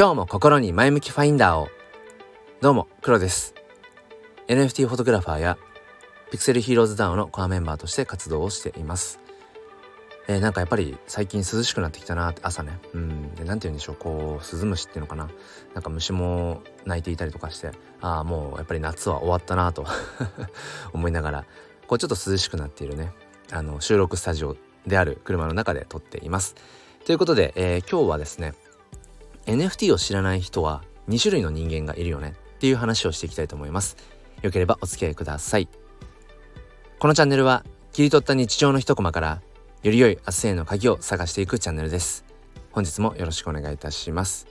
今日も心に前向きファインダーを。どうも黒です。NFT フォトグラファーやピクセルヒーローズダウンのコアメンバーとして活動をしています。えー、なんかやっぱり最近涼しくなってきたなって朝ね。うんで何て言うんでしょうこうスズムシっていうのかな。なんか虫も鳴いていたりとかしてああもうやっぱり夏は終わったなと 思いながらこうちょっと涼しくなっているね。あの収録スタジオである車の中で撮っています。ということで、えー、今日はですね NFT を知らない人は2種類の人間がいるよねっていう話をしていきたいと思います。よければお付き合いください。このチャンネルは切り取った日常の一コマからより良い明日への鍵を探していくチャンネルです。本日もよろしくお願いいたします。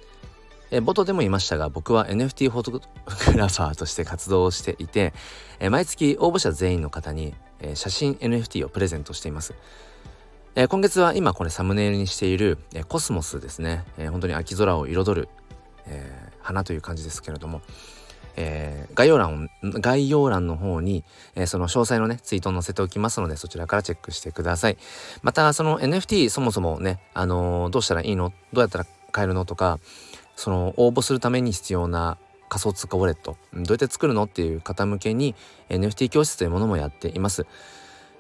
え冒頭でも言いましたが僕は NFT フォトグラファーとして活動をしていてえ毎月応募者全員の方にえ写真 NFT をプレゼントしています。えー、今月は今これサムネイルにしている、えー、コスモスですね、えー、本当に秋空を彩る、え花という感じですけれども、え概要欄を概要欄の方に、えその詳細のねツイートを載せておきますのでそちらからチェックしてください。またその NFT そもそもね、あのどうしたらいいの？どうやったら買えるの？とかその応募するために必要な仮想通貨ウォレットどうやって作るの？っていう方向けに NFT 教室というものもやっています。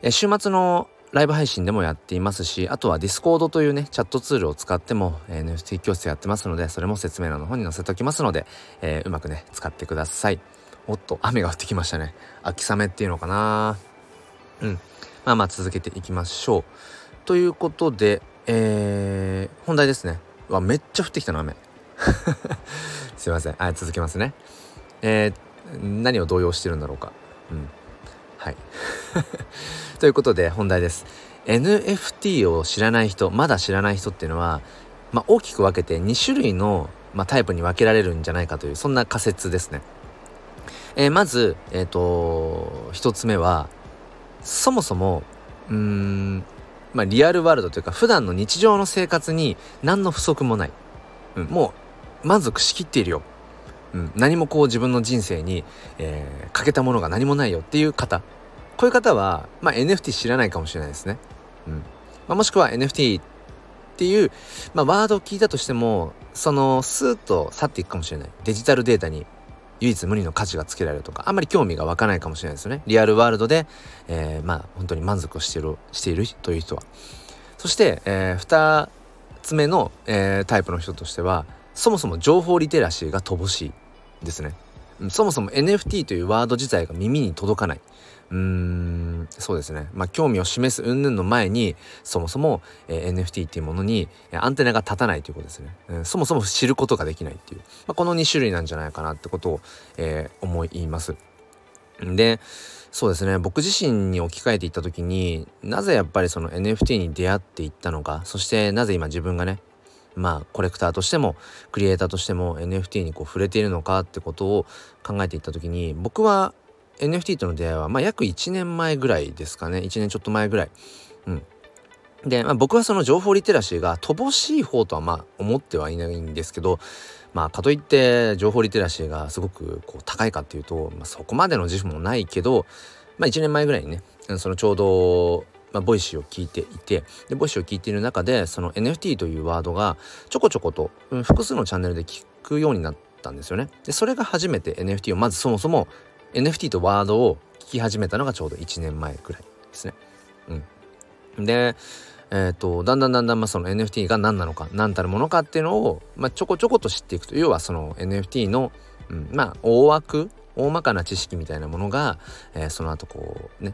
え週末のライブ配信でもやっていますし、あとは Discord というね、チャットツールを使っても、え、NFT 教室やってますので、それも説明欄の方に載せておきますので、えー、うまくね、使ってください。おっと、雨が降ってきましたね。秋雨っていうのかなうん。まあまあ続けていきましょう。ということで、えー、本題ですね。わ、めっちゃ降ってきたの、雨。すいません。はい、続けますね。えー、何を動揺してるんだろうか。うん。はい。ということで本題です。NFT を知らない人、まだ知らない人っていうのは、まあ、大きく分けて2種類の、まあ、タイプに分けられるんじゃないかという、そんな仮説ですね。えー、まず、えっ、ー、と、一つ目は、そもそも、うーん、まあ、リアルワールドというか、普段の日常の生活に何の不足もない。うん、もう、満足しきっているよ。うん、何もこう自分の人生に、えー、欠けたものが何もないよっていう方。こういう方は、まあ、NFT 知らないかもしれないですね。うん。まあ、もしくは NFT っていう、まあ、ワードを聞いたとしてもそのスーッと去っていくかもしれない。デジタルデータに唯一無二の価値がつけられるとかあんまり興味が湧かないかもしれないですよね。リアルワールドで、えー、まあ本当に満足しているしているという人は。そして、えー、2つ目の、えー、タイプの人としてはそもそも情報リテラシーが乏しいですね。そもそも NFT というワード自体が耳に届かない。うーん、そうですね。まあ、興味を示す云々の前に、そもそも、えー、NFT っていうものにアンテナが立たないということですね。うん、そもそも知ることができないっていう、まあ、この2種類なんじゃないかなってことを、えー、思います。で、そうですね僕自身に置き換えていった時になぜやっぱりその NFT に出会っていったのかそしてなぜ今自分がねまあコレクターとしてもクリエイターとしても NFT にこう触れているのかってことを考えていった時に僕は NFT との出会いは、まあ、約1年前ぐらいですかね1年ちょっと前ぐらい。うんで、まあ、僕はその情報リテラシーが乏しい方とはまあ思ってはいないんですけどまあかといって情報リテラシーがすごくこう高いかっていうと、まあ、そこまでの自負もないけど、まあ、1年前ぐらいにねそのちょうどまあ、 Voicy を聞いていてで Voicy を聞いている中でその NFT というワードがちょこちょこと、うん、複数のチャンネルで聞くようになったんですよね。でそれが初めて NFT をまずそもそも NFT とワードを聞き始めたのがちょうど1年前くらいですね。うん、でえーと、だんだんだんだんまあその NFT が何なのか何たるものかっていうのを、まあ、ちょこちょこと知っていくと要はその NFT の、うん、まあ大枠大まかな知識みたいなものが、えー、その後こうね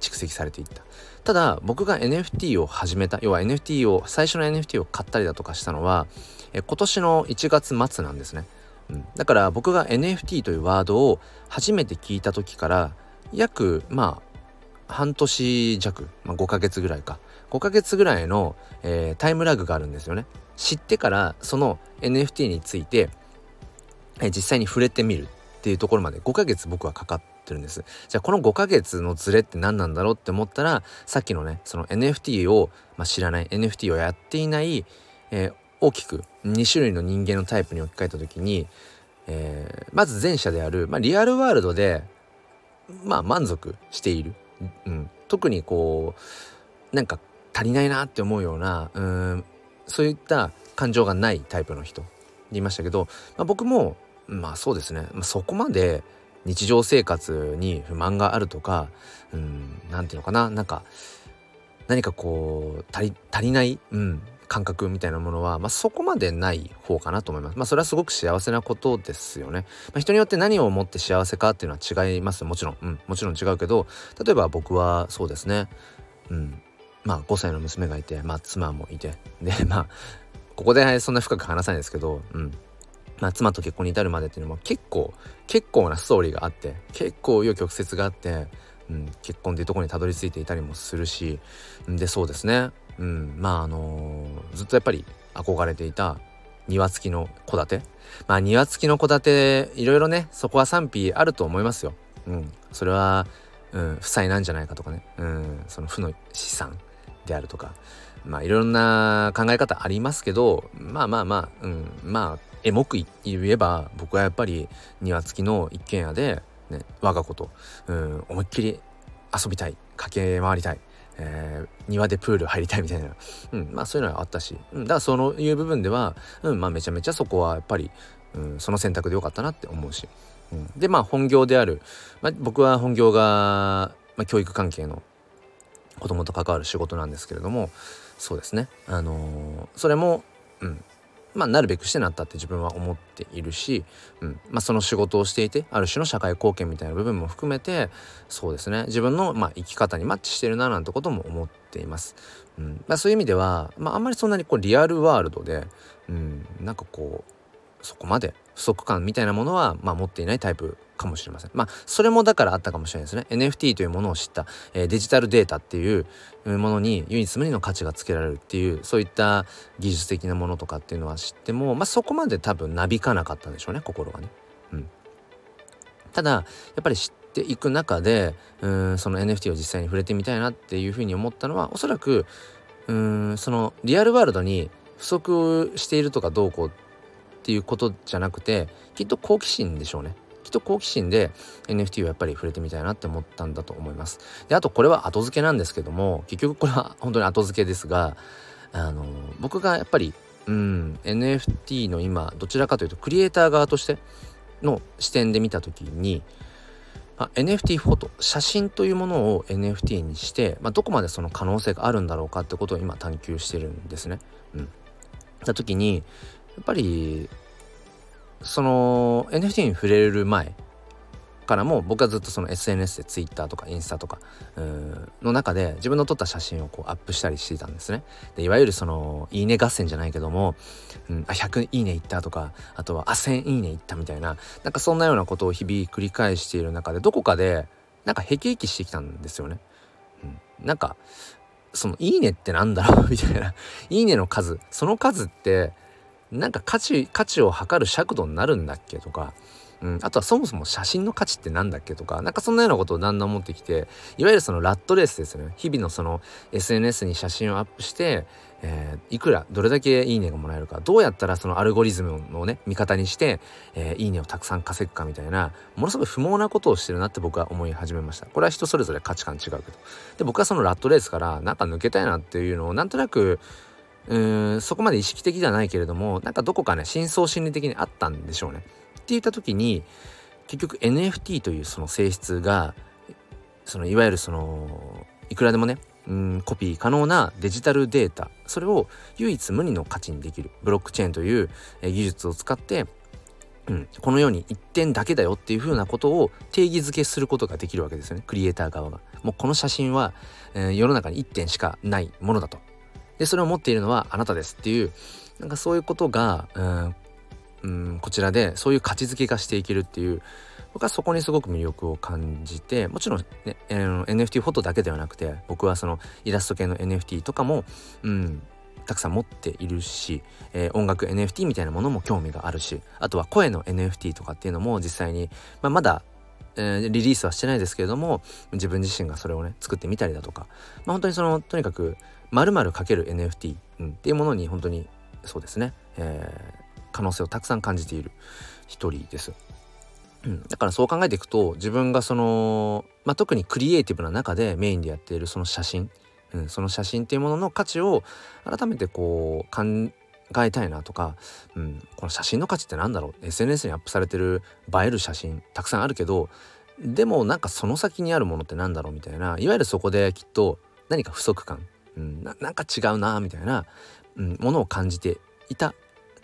蓄積されていったただ僕が NFT を始めた要は NFT を最初の NFT を買ったりだとかしたのはえ今年の1月末なんですね、うん、だから僕が NFT というワードを初めて聞いた時から約まあ半年弱、まあ、5ヶ月ぐらいか。5ヶ月ぐらいの、えー、タイムラグがあるんですよね。知ってからその NFT について、えー、実際に触れてみるっていうところまで5ヶ月僕はかかってってるんです。じゃあこの5ヶ月のズレって何なんだろうって思ったらさっきのねその NFT を、まあ、知らない NFT をやっていない、えー、大きく2種類の人間のタイプに置き換えた時に、えー、まず前者である、まあ、リアルワールドでまあ満足している、うん、特にこうなんか足りないなって思うようなうんそういった感情がないタイプの人言いましたけど、まあ、僕もまあそうですね、まあ、そこまで日常生活に不満があるとかうん何て言うのかな。なんか何かこう足り足りない、うん、感覚みたいなものは、まあ、そこまでない方かなと思います。まあそれはすごく幸せなことですよね。まあ、人によって何を思って幸せかっていうのは違います。もちろん、うん、もちろん違うけど例えば僕はそうですね、うん、まあ5歳の娘がいて、まあ妻もいて。でまあここでそんな深く話さないですけど、うん、まあ、妻と結婚に至るまでっていうのも結構結構なストーリーがあって結構紆余曲折があって、うん、結婚っていうとこにたどり着いていたりもするしでそうですね、うん、まああのー、ずっとやっぱり憧れていた庭付きの戸建て。まあ庭付きの戸建ていろいろねそこは賛否あると思いますよ。うん、それは、うん、負債なんじゃないかとかね、うん、その負の資産であるとか。まあいろんな考え方ありますけどまあまあまあ、うん、まあエモく言えば僕はやっぱり庭付きの一軒家で、ね、我が子と、うん、思いっきり遊びたい駆け回りたい、えー、庭でプール入りたいみたいな、うん、まあそういうのはあったし、うん、だからそういう部分では、うん、まあめちゃめちゃそこはやっぱり、うん、その選択でよかったなって思うし、うん、でまあ本業である、まあ、僕は本業が、まあ、教育関係の子供と関わる仕事なんですけれどもそうですね。あのー、それも、うん、まあ、なるべくしてなったって自分は思っているし、うん。まあ、その仕事をしていてある種の社会貢献みたいな部分も含めてそうですね。自分の、まあ、生き方にマッチしてるななんてことも思っています。うん。まあ、そういう意味では、まあ、あんまりそんなにこうリアルワールドで、うん、なんかこうそこまで不足感みたいなものは、まあ、持っていないタイプかもしれません。まあそれもだからあったかもしれないですね。NFT というものを知った、えー、デジタルデータっていうものに唯一無二の価値がつけられるっていうそういった技術的なものとかっていうのは知っても、まあ、そこまで多分なびかなかったんでしょうね心がね。うん、ただやっぱり知っていく中でうんその NFT を実際に触れてみたいなっていうふうに思ったのはおそらくうんそのリアルワールドに不足しているとかどうこうっていうことじゃなくてきっと好奇心でしょうね。っと好奇心で NFT をやっぱり触れてみたいなって思ったんだと思います。であとこれは後付けなんですけども結局これは本当に後付けですがあの僕がやっぱりうん NFT の今どちらかというとクリエイター側としての視点で見た時にあ NFT フォト写真というものを NFT にして、まあ、どこまでその可能性があるんだろうかってことを今探求してるんですね。うん。た時にやっぱりその NFT に触れる前からも僕はずっとその SNS で Twitter とかインスタとかの中で自分の撮った写真をこうアップしたりしてたんですね。でいわゆるそのいいね合戦じゃないけども、うん、あ100いいねいったとかあとはあ1000いいねいったみたいななんかそんなようなことを日々繰り返している中でどこかでなんかへきへきしてきたんですよね。うん、なんかそのいいねってなんだろう？みたいな。いいねの数その数ってなんか価値価値を測る尺度になるんだっけとか、うん、あとはそもそも写真の価値って何だっけとかなんかそんなようなことをだんだん思ってきていわゆるそのラットレースですね。日々のその SNS に写真をアップして、えー、いくらどれだけいいねがもらえるかどうやったらそのアルゴリズムをね味方にして、えー、いいねをたくさん稼ぐかみたいなものすごい不毛なことをしてるなって僕は思い始めました。これは人それぞれ価値観違うけど。で僕はそのラットレースからなんか抜けたいなっていうのをなんとなくうーんそこまで意識的ではないけれどもなんかどこかね深層心理的にあったんでしょうね。って言った時に結局 NFT というその性質がそのいわゆるそのいくらでもねうんコピー可能なデジタルデータそれを唯一無二の価値にできるブロックチェーンという技術を使ってうん、このように一点だけだよっていうふうなことを定義づけすることができるわけですよねクリエイター側が。もうこの写真は、えー、世の中に1点しかないものだとでそれを持っているのはあなたですっていうなんかそういうことがうんうんこちらでそういう価値づけがしていけるっていう僕はそこにすごく魅力を感じてもちろん、ね、えー、NFT フォトだけではなくて僕はそのイラスト系の NFT とかも、うん、たくさん持っているし、えー、音楽 NFT みたいなものも興味があるしあとは声の NFT とかっていうのも実際に、まあ、まだえ、リリースはしてないですけれども自分自身がそれをね作ってみたりだとか、まあ、本当にそのとにかく〇〇かける NFT、っていうものに本当にそうですね、えー、可能性をたくさん感じている一人です。うん、だからそう考えていくと自分がその、まあ、特にクリエイティブな中でメインでやっているその写真、うん、その写真っていうものの価値を改めてこう感えたいなとか、うん、この写真の価値って何だろう？SNS にアップされてる映える写真たくさんあるけどでもなんかその先にあるものって何だろう？みたいな。いわゆるそこできっと何か不足感、うん、なんか違うなみたいな、うん、ものを感じていた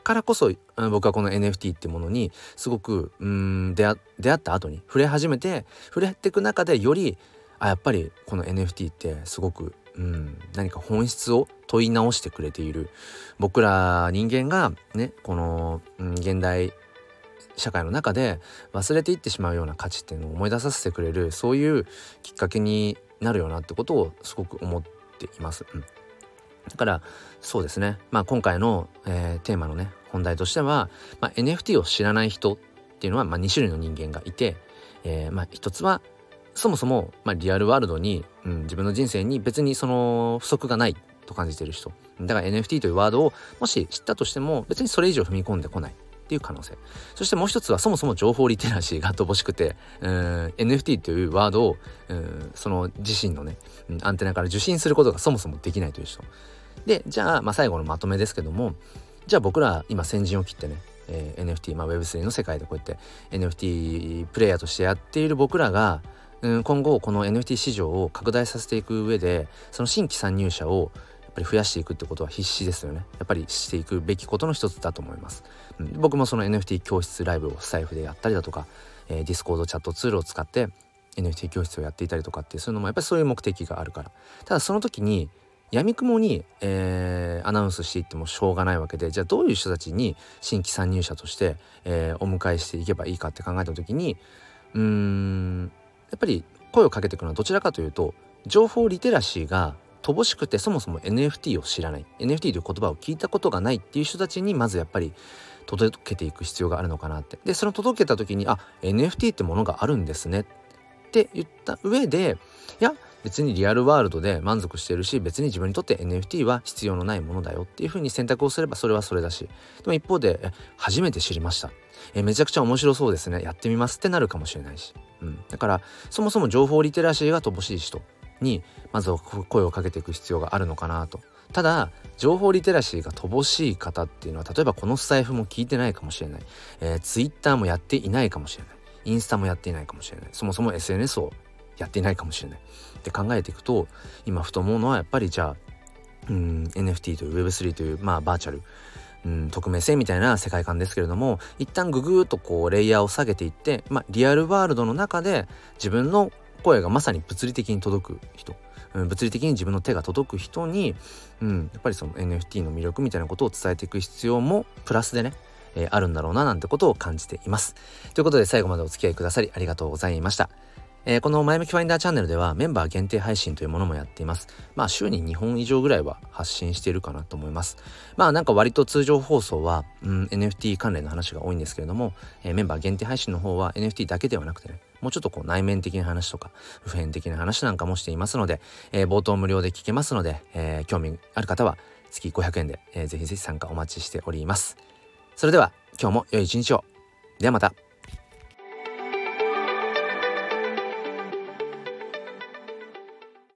からこそ僕はこの NFT ってものにすごくうん出会出会った後に触れ始めて触れていく中でよりあやっぱりこの NFT ってすごくうん何か本質を問い直してくれている。僕ら人間がねこの、うん、現代社会の中で忘れていってしまうような価値っていうのを思い出させてくれるそういうきっかけになるよなってことをすごく思っっています。うん、だからそうですね、まあ、今回の、えー、テーマのね本題としては、まあ、NFT を知らない人っていうのは、まあ、2種類の人間がいて、えー、まあ、一つはそもそも、まあ、リアルワールドに、うん、自分の人生に別にその不足がないと感じてる人。だから NFT というワードをもし知ったとしても別にそれ以上踏み込んでこない。っていう可能性。そしてもう一つはそもそも情報リテラシーが乏しくてうん NFT というワードをうんその自身のねアンテナから受信することがそもそもできないという人。でじゃあ、まあ、最後のまとめですけどもじゃあ僕ら今先陣を切ってねえー、NFT、まあ、Web3 の世界でこうやって NFT プレイヤーとしてやっている僕らが、うん、今後この NFT 市場を拡大させていく上でその新規参入者をやっぱり増やしていくってことは必死ですよね。やっぱりしていくべきことの一つだと思います、うん、僕もその NFT 教室ライブをスタエフでやったりだとか、えー、 Discord チャットツールを使って NFT 教室をやっていたりとかってそういうのもやっぱりそういう目的があるから。ただその時に闇雲に、えー、アナウンスしていってもしょうがないわけでじゃあどういう人たちに新規参入者として、えー、お迎えしていけばいいかって考えた時にうーんやっぱり声をかけていくのはどちらかというと情報リテラシーが乏しくてそもそも NFT を知らない。NFT という言葉を聞いたことがないっていう人たちにまずやっぱり届けていく必要があるのかなって。でその届けた時にあ NFT ってものがあるんですね。って言った上でいや別にリアルワールドで満足してるし別に自分にとって NFT は必要のないものだよ。っていうふうに選択をすればそれはそれだし。でも一方で初めて知りました。えめちゃくちゃ面白そうですね。やってみますってなるかもしれないし、うん、だからそもそも情報リテラシーが乏しい人。にまず声をかけていく必要があるのかなと。ただ情報リテラシーが乏しい方っていうのは例えばこのスタイフも聞いてないかもしれない、えー、ツイッターもやっていないかもしれない。インスタもやっていないかもしれない。そもそも SNS をやっていないかもしれない。って考えていくと今ふと思うのはやっぱりじゃあうん NFT という Web3 というまあバーチャルうん、匿名性みたいな世界観ですけれども一旦ググーっとこうレイヤーを下げていって、まあ、リアルワールドの中で自分の声がまさに物理的に届く人、うん、物理的に自分の手が届く人に、うん、やっぱりその NFT の魅力みたいなことを伝えていく必要もプラスでね、えー、あるんだろうななんてことを感じています。ということで最後までお付き合いくださりありがとうございました。えー、この前向きファインダーチャンネルではメンバー限定配信というものもやっています。まあ週に2本以上ぐらいは発信しているかなと思います。まあなんか割と通常放送は、うん、NFT 関連の話が多いんですけれども、えー、メンバー限定配信の方は NFT だけではなくてね、もうちょっとこう内面的な話とか普遍的な話なんかもしていますので、えー、冒頭無料で聞けますので、え興味ある方は月500円で、えー、ぜひぜひ参加お待ちしております。それでは今日も良い一日を。ではまた。